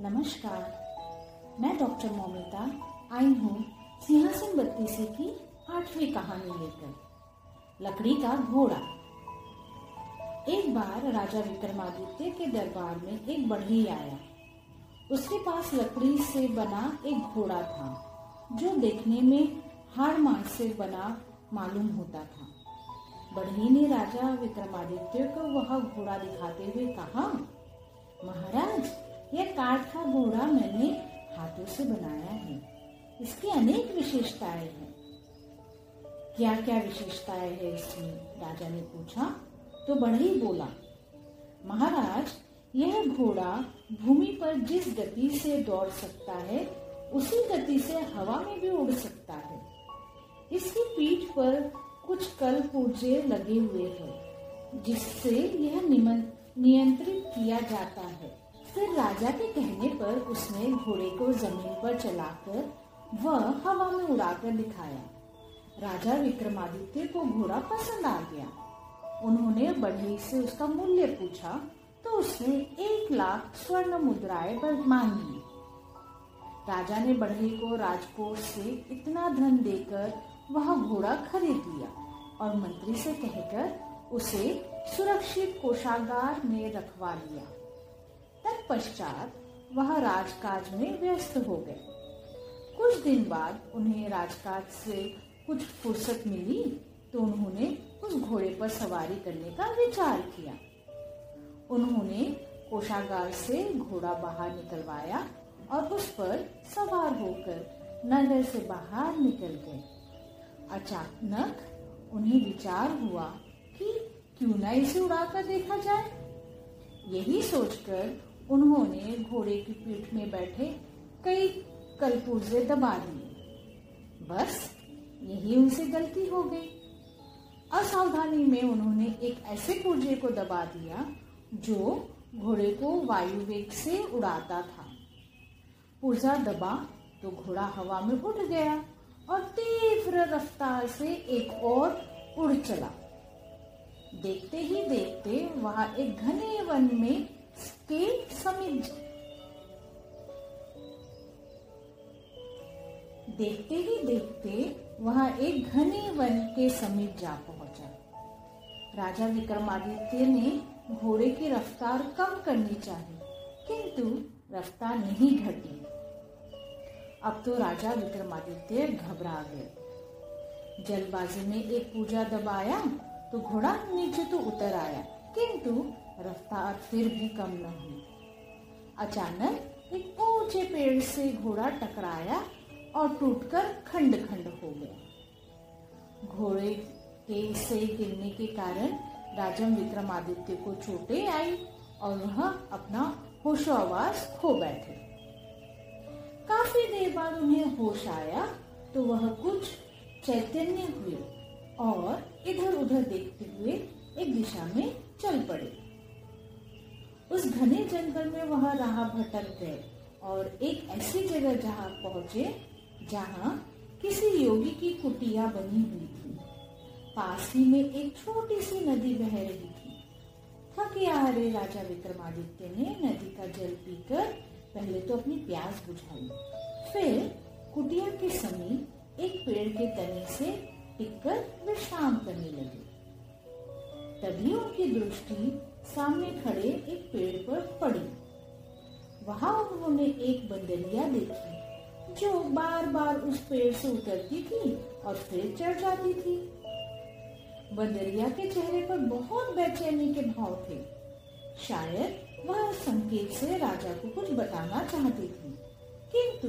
नमस्कार। मैं डॉक्टर मोमिता, आई हूँ सिंहासन बत्तीसी की आठवीं कहानी लेकर, लकड़ी का घोड़ा। एक बार राजा विक्रमादित्य के दरबार में एक बढ़ई आया। उसके पास लकड़ी से बना एक घोड़ा था, जो देखने में हाड़ मांस से बना मालूम होता था। बढ़ई ने राजा विक्रमादित्य को वह घोड़ा दिखाते हुए कहा, महाराज यह काठ का घोड़ा मैंने हाथों से बनाया है। इसकी अनेक विशेषताएँ हैं। क्या क्या विशेषताएँ है इसमें? राजा ने पूछा। तो बढ़ई बोला, महाराज, यह घोड़ा भूमि पर जिस गति से दौड़ सकता है, उसी गति से हवा में भी उड़ सकता है। इसकी पीठ पर कुछ कल पुर्जे लगे हुए हैं, जिससे यह नियंत्रित किया जाता है। फिर राजा के कहने पर उसने घोड़े को ज़मीन पर चलाकर वह हवा में उड़ाकर दिखाया। राजा विक्रमादित्य को घोड़ा पसंद आ गया। उन्होंने बढ़ई से उसका मूल्य पूछा तो उसने एक लाख स्वर्ण मुद्राएँ पर मांगी राजा ने बढ़ई को राजकोष से इतना धन देकर वह घोड़ा खरीद लिया और मंत्री से कहकर उसे सुरक्षित कोषागार में रखवा लिया। तत्पश्चात वह राजकाज में व्यस्त हो गए। कुछ दिन बाद उन्हें राजकाज से कुछ फुर्सत मिली तो उन्होंने उस घोड़े पर सवारी करने का विचार किया। उन्होंने कोषागार से घोड़ा बाहर निकलवाया और उस पर सवार होकर नगर से बाहर निकल गए। अचानक उन्हें विचार हुआ कि क्यों न इसे उड़ाकर देखा जाए। यही सोचकर उन्होंने घोड़े की पीठ में बैठे कई कलपुर्जे दबा दिए। बस, यही उनसे गलती हो गई। असावधानी में उन्होंने एक ऐसे पुर्जे को दबा दिया, जो घोड़े को वायु वेग से उड़ाता था। पुर्जा दबा तो घोड़ा हवा में उठ गया और तीव्र रफ्तार से एक और उड़ चला। देखते ही देखते वहाँ एक घने वन में के समीप देखते ही देखते वहाँ एक घने वन के समीप जा पहुँचा। राजा विक्रमादित्य ने घोड़े की रफ्तार कम करनी चाहिए किंतु रफ्तार नहीं घटी। अब तो राजा विक्रमादित्य घबरा गए। जल्दबाजी में एक पूजा दबाया तो घोड़ा नीचे तो उतर आया, किंतु रफ्तार फिर भी कम न हुई अचानक एक ऊँचे पेड़ से घोड़ा टकराया और टूटकर खंड खंड हो गया। घोड़े के से गिरने के कारण राजा विक्रमादित्य को चोटें आई और वह अपना होशो आवाज़ खो बैठे। काफ़ी देर बाद उन्हें होश आया तो वह कुछ चैतन्य हुए और इधर उधर देखते हुए एक दिशा में चल पड़े। उस घने जंगल में वह राह भटक गए और एक ऐसी जगह जहाँ पहुँचे जहाँ किसी योगी की कुटिया बनी हुई थी। पास ही में एक छोटी सी नदी बह रही थी। थके आ रहे राजा विक्रमादित्य ने नदी का जल पीकर पहले तो अपनी प्यास बुझाई। फिर कुटिया के समीप एक पेड़ के तने से टिककर विश्राम करने लगे। तभी उनकी दृष्टि सामने खड़े एक पेड़ पर पड़ी। वहाँ उन्होंने एक बंदरिया देखी, जो बार बार उस पेड़ से उतरती थी और फिर चढ़ जाती थी। बंदरिया के चेहरे पर बहुत बेचैनी के भाव थे। शायद वह संकेत से राजा को कुछ बताना चाहती थी, किंतु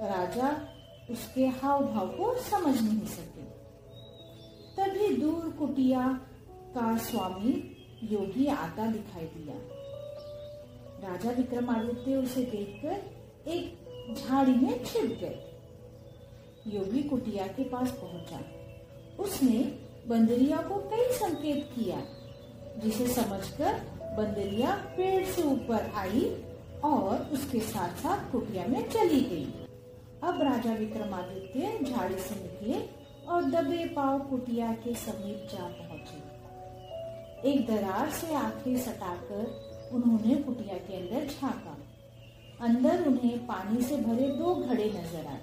राजा उसके हाव भाव को समझ नहीं सके। तभी दूर कुटिया का स्वामी योगी आता दिखाई दिया। राजा विक्रमादित्य उसे देखकर एक झाड़ी में छिप गए। योगी कुटिया के पास पहुँचा। उसने बंदरिया को कई संकेत किया, जिसे समझकर बंदरिया पेड़ से ऊपर आई और उसके साथ साथ कुटिया में चली गई। अब राजा विक्रमादित्य झाड़ी से निकले और दबे पाव कुटिया के समीप जा पहुँचे। एक दरार से आँखें सटाकर उन्होंने कुटिया के अंदर झांका। अंदर उन्हें पानी से भरे दो घड़े नज़र आए।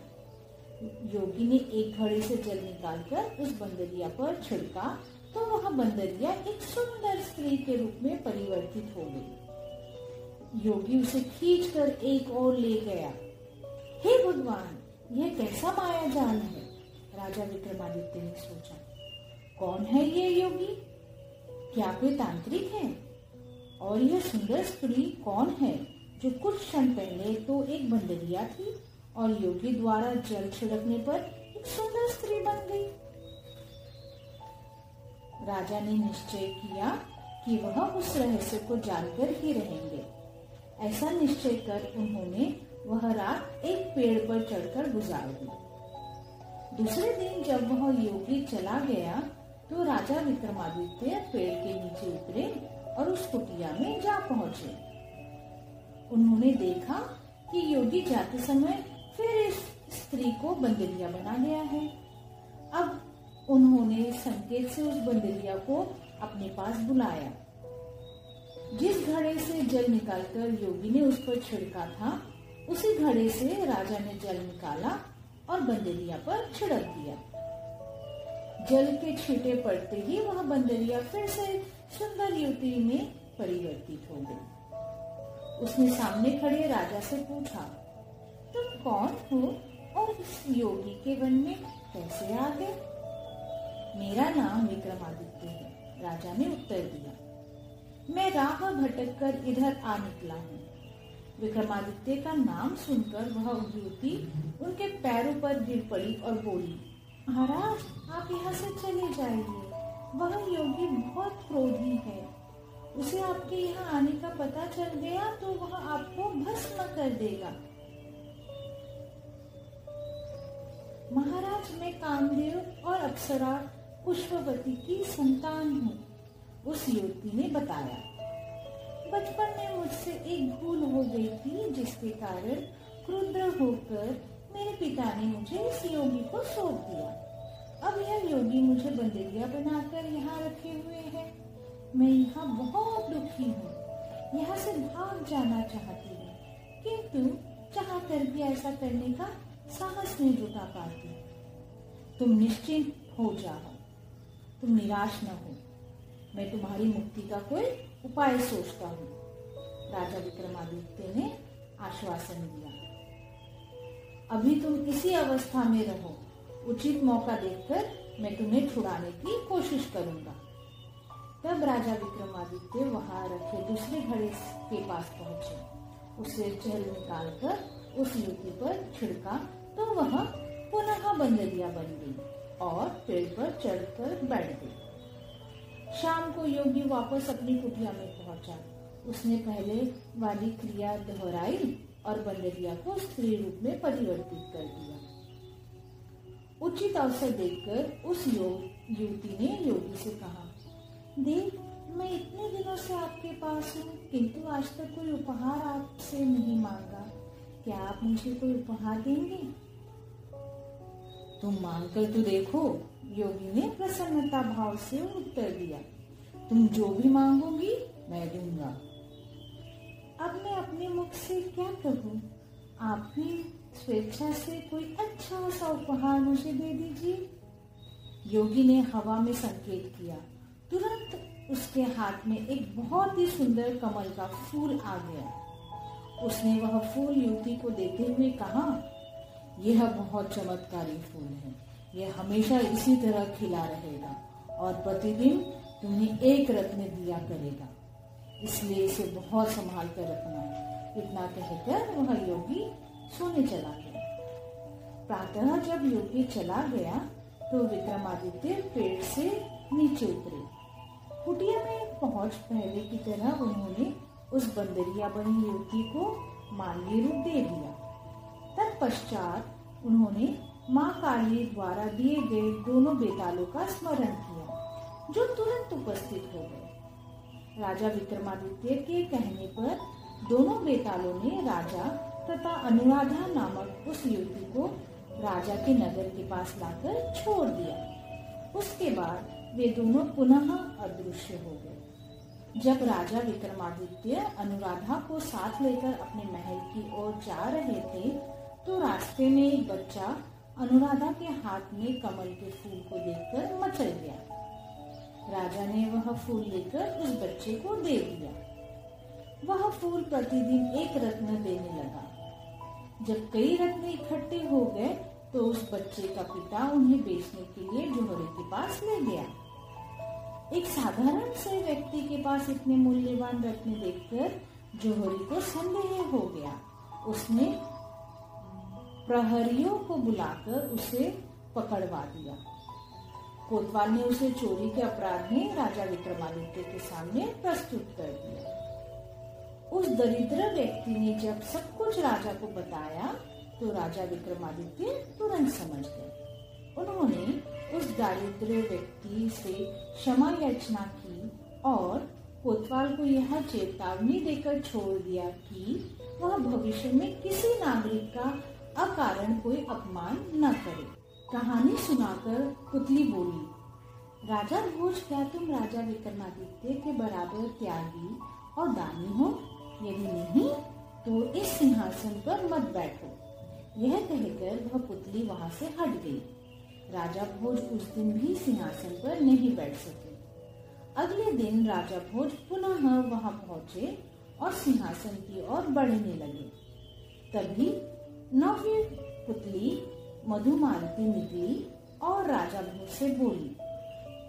योगी ने एक घड़े से जल निकालकर उस बंदरिया पर छिड़का तो वह बंदरिया एक सुंदर स्त्री के रूप में परिवर्तित हो गई। योगी उसे खींचकर एक और ले गया। हे भगवान, यह कैसा माया जाल है? राजा विक्रमादित्य ने सोचा। कौन है ये योगी? क्या कोई तांत्रिक है? और यह सुंदर स्त्री कौन है जो कुछ क्षण पहले तो एक बंदरिया थी और योगी द्वारा जल छिड़कने पर एक सुंदर स्त्री बन गई? राजा ने निश्चय किया कि वह उस रहस्य को जानकर ही रहेंगे। ऐसा निश्चय कर उन्होंने वह रात एक पेड़ पर चढ़कर गुजार दी। दूसरे दिन जब वह योगी चला गया तो राजा विक्रमादित्य पेड़ के नीचे उतरे और उस कुटिया में जा पहुँचे। उन्होंने देखा कि योगी जाते समय फिर इस स्त्री को बंदरिया बना गया है। अब उन्होंने संकेत से उस बंदरिया को अपने पास बुलाया। जिस घड़े से जल निकालकर योगी ने उस पर छिड़का था, उसी घड़े से राजा ने जल निकाला और बंदरिया पर छिड़क दिया। जल के छींटे पड़ते ही वह बंदरिया फिर से सुंदर युवती में परिवर्तित हो गई। उसने सामने खड़े राजा से पूछा, तुम कौन हो और इस योगी के वन में कैसे आ गए? मेरा नाम विक्रमादित्य है, राजा ने उत्तर दिया। मैं राह भटक कर इधर आ निकला हूँ। विक्रमादित्य का नाम सुनकर वह युवती उनके पैरों पर गिर पड़ी और बोली महाराज, आप यहाँ से चले जाइए। वह योगी बहुत क्रोधी है। उसे आपके यहाँ आने का पता चल गया तो वह आपको भस्म कर देगा। महाराज, मैं कामदेव और अप्सरा पुष्पवती की संतान हूँ, उस युवती ने बताया। बचपन में मुझसे एक भूल हो गई थी, जिसके कारण क्रुद्र होकर मेरे पिता ने मुझे इस योगी को सौंप दिया। अब यह योगी मुझे बंदेरिया बनाकर यहाँ रखे हुए है। मैं यहाँ बहुत दुखी हूँ। यहाँ से भाग जाना चाहती हूँ। किंतु चाह कर भी ऐसा करने का साहस नहीं जुटा पाती। तुम निश्चिंत हो जाओ। तुम निराश न हो। मैं तुम्हारी मुक्ति का कोई उपाय सोचता हूँ। राजा विक्रमादित्य ने आश्वासन दिया। अभी तुम इसी अवस्था में रहो। उचित मौका देखकर मैं तुम्हें छुड़ाने की कोशिश करूँगा। तब राजा विक्रमादित्य वहाँ रखे दूसरे घड़े के पास पहुँचे। उसे जल निकालकर उस युवती पर छिड़का तो वह पुनः बंदरिया बन गई और पेड़ पर चढ़कर बैठ गई। शाम को योगी वापस अपनी कुटिया में पहुँचा। उसने पहले वाली क्रिया दोहराई और बंदरिया को स्त्री रूप में परिवर्तित कर दिया। उचित अवसर देखकर उस योग युवती ने योगी से कहा, देख, मैं इतने दिनों से आपके पास हूँ, किंतु आज तक कोई उपहार आपसे नहीं मांगा। क्या आप मुझे कोई उपहार देंगे? तुम मांग कर तो देखो, योगी ने प्रसन्नता भाव से उत्तर दिया। तुम जो भी मांगोगी, मैं दूँगा। अपने मुख से क्या कहूँ? आप भी स्वेच्छा से कोई अच्छा सा उपहार मुझे दे दीजिए। योगी ने हवा में संकेत किया। तुरंत उसके हाथ में एक बहुत ही सुंदर कमल का फूल आ गया। उसने वह फूल युवती को देते हुए कहा, यह बहुत चमत्कारी फूल है। यह हमेशा इसी तरह खिला रहेगा और प्रतिदिन तुम्हें एक रत्न दिया करेगा। इसलिए इसे बहुत संभाल कर रखना इतना कहकर वह योगी सोने चला गया। प्रातः जब योगी चला गया तो विक्रमादित्य पेड़ से नीचे उतरे। कुटिया में पहुँच पहले की तरह उन्होंने उस बंदरिया बनी युवती को मानवीय रूप दे दिया। तत्पश्चात उन्होंने माँ काली द्वारा दिए गए दोनों बेतालों का स्मरण किया, जो तुरंत उपस्थित हो गए। राजा विक्रमादित्य के कहने पर दोनों बेतालों ने राजा तथा अनुराधा नामक उस युवती को राजा के नगर के पास लाकर छोड़ दिया। उसके बाद वे दोनों पुनः अदृश्य हो गए। जब राजा विक्रमादित्य अनुराधा को साथ लेकर अपने महल की ओर जा रहे थे तो रास्ते में एक बच्चा अनुराधा के हाथ में कमल के फूल को देखकर मचल गया। राजा ने वह फूल लेकर उस बच्चे को दे दिया। वह फूल प्रतिदिन एक रत्न देने लगा। जब कई रत्न इकट्ठे हो गए तो उस बच्चे का पिता उन्हें बेचने के लिए जोहरे के पास ले गया। एक साधारण से व्यक्ति के पास इतने मूल्यवान रत्न देखकर जोहरी को संदेह हो गया। उसने प्रहरियों को बुलाकर उसे पकड़वा दिया। कोतवाल ने उसे चोरी के अपराध में राजा विक्रमादित्य के सामने प्रस्तुत कर दिया। उस दरिद्र व्यक्ति ने जब सब कुछ राजा को बताया तो राजा विक्रमादित्य तुरंत समझ गए। उन्होंने उस दारिद्र व्यक्ति से क्षमा याचना की और कोतवाल को यह चेतावनी देकर छोड़ दिया कि वह भविष्य में किसी नागरिक का अकारण कोई अपमान न करे। कहानी सुनाकर पुतली बोली, राजा, भोज क्या तुम राजा विक्रमादित्य के बराबर त्यागी और दानी हो? यदि नहीं तो इस सिंहासन पर मत बैठो। यह कहकर वह पुतली वहाँ से हट गई। राजा भोज उस दिन भी सिंहासन पर नहीं बैठ सके। अगले दिन राजा भोज पुनः वहाँ पहुँचे और सिंहासन की ओर बढ़ने लगे। तभी नौवीं पुतली मधुमालती निकली और राजा भोज से बोली,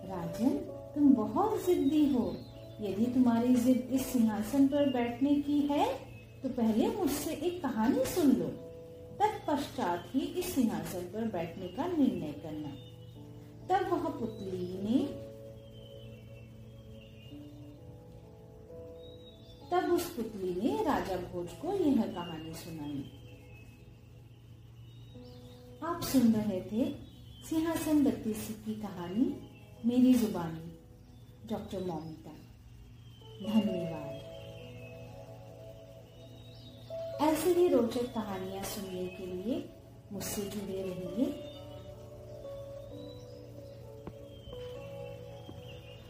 राजन, तुम बहुत जिद्दी हो। यदि तुम्हारी जिद इस सिंहासन पर बैठने की है तो पहले मुझसे एक कहानी सुन लो। तत्पश्चात ही इस सिंहासन पर बैठने का निर्णय करना। तब वह पुतली ने तब उस पुतली ने राजा भोज को यह कहानी सुनाई। आप सुन रहे थे सिंहासन बत्तीसी की कहानी, मेरी जुबानी, डॉक्टर मोमिता। धन्यवाद। ऐसी ही रोचक कहानियाँ सुनने के लिए मुझसे जुड़े रहिए।